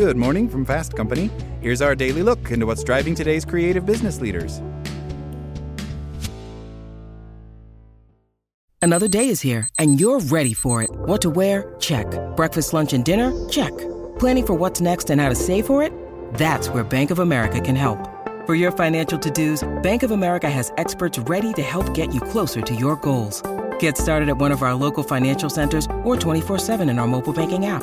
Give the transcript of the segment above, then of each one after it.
Good morning from Fast Company. Here's our daily look into what's driving today's creative business leaders. Another day is here, and you're ready for it. What to wear? Check. Breakfast, lunch, and dinner? Check. Planning for what's next and how to save for it? That's where Bank of America can help. For your financial to dos, Bank of America has experts ready to help get you closer to your goals. Get started at one of our local financial centers or 24-7 in our mobile banking app.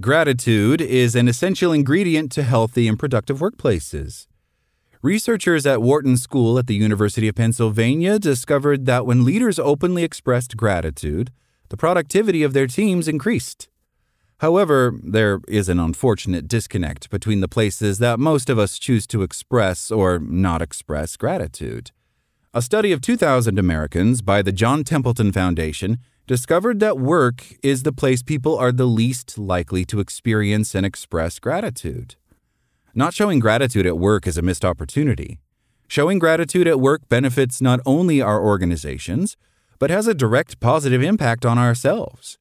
Gratitude is an essential ingredient to healthy and productive workplaces. Researchers at Wharton School at the University of Pennsylvania discovered that when leaders openly expressed gratitude, the productivity of their teams increased. However, there is an unfortunate disconnect between the places that most of us choose to express or not express gratitude. A study of 2,000 Americans by the John Templeton Foundation discovered that work is the place people are the least likely to experience and express gratitude. Not showing gratitude at work is a missed opportunity. Showing gratitude at work benefits not only our organizations, but has a direct positive impact on ourselves.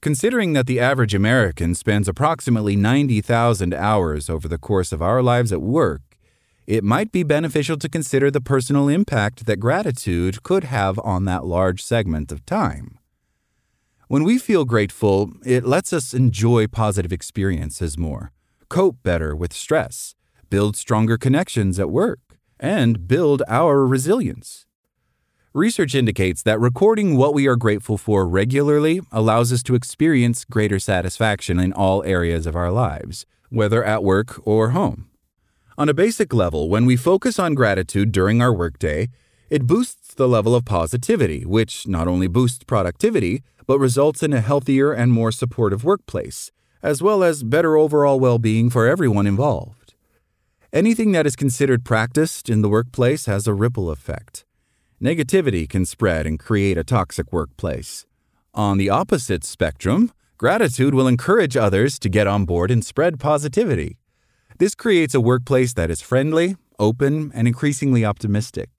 Considering that the average American spends approximately 90,000 hours over the course of our lives at work, it might be beneficial to consider the personal impact that gratitude could have on that large segment of time. When we feel grateful, it lets us enjoy positive experiences more, cope better with stress, build stronger connections at work, and build our resilience. Research indicates that recording what we are grateful for regularly allows us to experience greater satisfaction in all areas of our lives, whether at work or home. On a basic level, when we focus on gratitude during our workday, it boosts the level of positivity, which not only boosts productivity, but results in a healthier and more supportive workplace, as well as better overall well being for everyone involved. Anything that is considered practiced in the workplace has a ripple effect. Negativity can spread and create a toxic workplace. On the opposite spectrum, gratitude will encourage others to get on board and spread positivity. This creates a workplace that is friendly, open, and increasingly optimistic.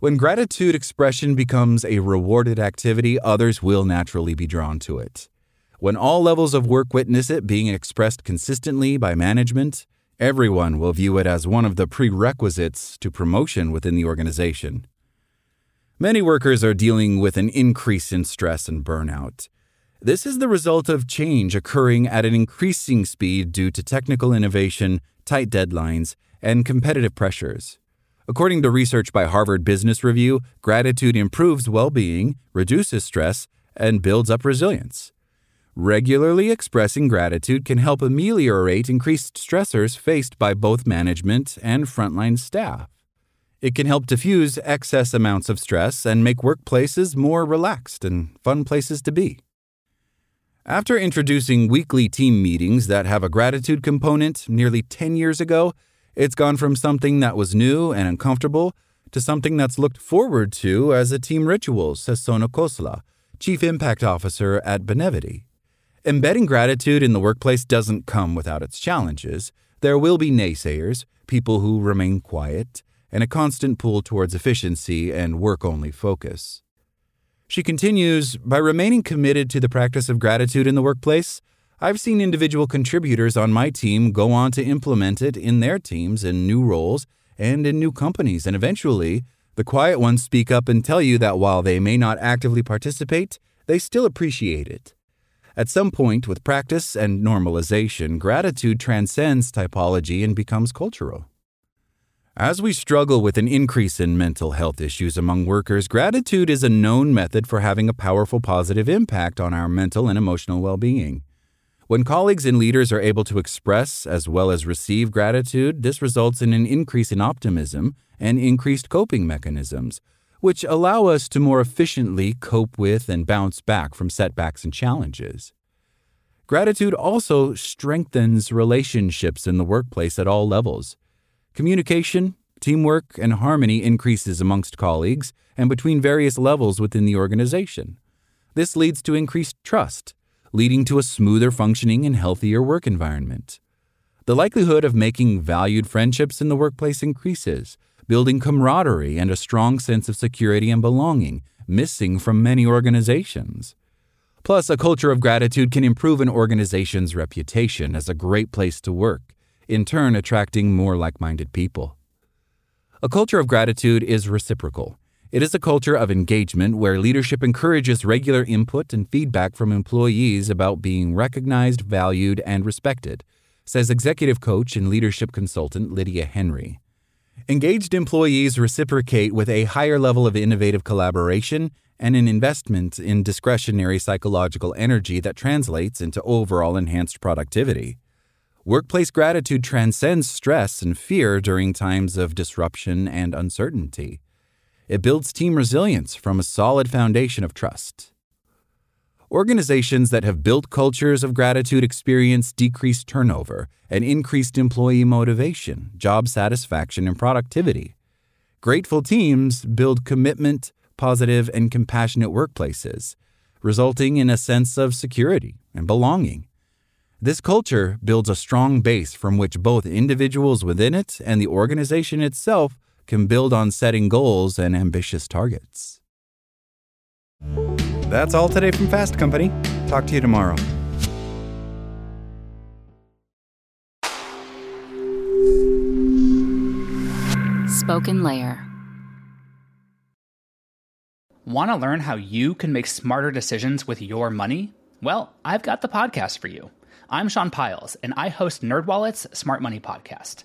When gratitude expression becomes a rewarded activity, others will naturally be drawn to it. When all levels of work witness it being expressed consistently by management, everyone will view it as one of the prerequisites to promotion within the organization. Many workers are dealing with an increase in stress and burnout. This is the result of change occurring at an increasing speed due to technical innovation, tight deadlines, and competitive pressures. According to research by Harvard Business Review, gratitude improves well being, reduces stress, and builds up resilience. Regularly expressing gratitude can help ameliorate increased stressors faced by both management and frontline staff. It can help diffuse excess amounts of stress and make workplaces more relaxed and fun places to be. After introducing weekly team meetings that have a gratitude component nearly 10 years ago, it's gone from something that was new and uncomfortable to something that's looked forward to as a team ritual, says Sona Khosla, Chief Impact Officer at Benevity. Embedding gratitude in the workplace doesn't come without its challenges. There will be naysayers, people who remain quiet, and a constant pull towards efficiency and work only focus. She continues By remaining committed to the practice of gratitude in the workplace, I've seen individual contributors on my team go on to implement it in their teams in new roles and in new companies, and eventually, the quiet ones speak up and tell you that while they may not actively participate, they still appreciate it. At some point, with practice and normalization, gratitude transcends typology and becomes cultural. As we struggle with an increase in mental health issues among workers, gratitude is a known method for having a powerful positive impact on our mental and emotional well being. When colleagues and leaders are able to express as well as receive gratitude, this results in an increase in optimism and increased coping mechanisms, which allow us to more efficiently cope with and bounce back from setbacks and challenges. Gratitude also strengthens relationships in the workplace at all levels. Communication, teamwork, and harmony increases amongst colleagues and between various levels within the organization. This leads to increased trust, leading to a smoother functioning and healthier work environment. The likelihood of making valued friendships in the workplace increases, building camaraderie and a strong sense of security and belonging, missing from many organizations. Plus, a culture of gratitude can improve an organization's reputation as a great place to work, in turn, attracting more like minded people. A culture of gratitude is reciprocal. It is a culture of engagement where leadership encourages regular input and feedback from employees about being recognized, valued, and respected, says executive coach and leadership consultant Lydia Henry. Engaged employees reciprocate with a higher level of innovative collaboration and an investment in discretionary psychological energy that translates into overall enhanced productivity. Workplace gratitude transcends stress and fear during times of disruption and uncertainty. It builds team resilience from a solid foundation of trust. Organizations that have built cultures of gratitude experience decreased turnover and increased employee motivation, job satisfaction, and productivity. Grateful teams build commitment, positive, and compassionate workplaces, resulting in a sense of security and belonging. This culture builds a strong base from which both individuals within it and the organization itself can build on setting goals and ambitious targets. That's all today from Fast Company. Talk to you tomorrow. Spoken Layer. Want to learn how you can make smarter decisions with your money? Well, I've got the podcast for you. I'm Sean Pyles, and I host NerdWallet's Smart Money Podcast.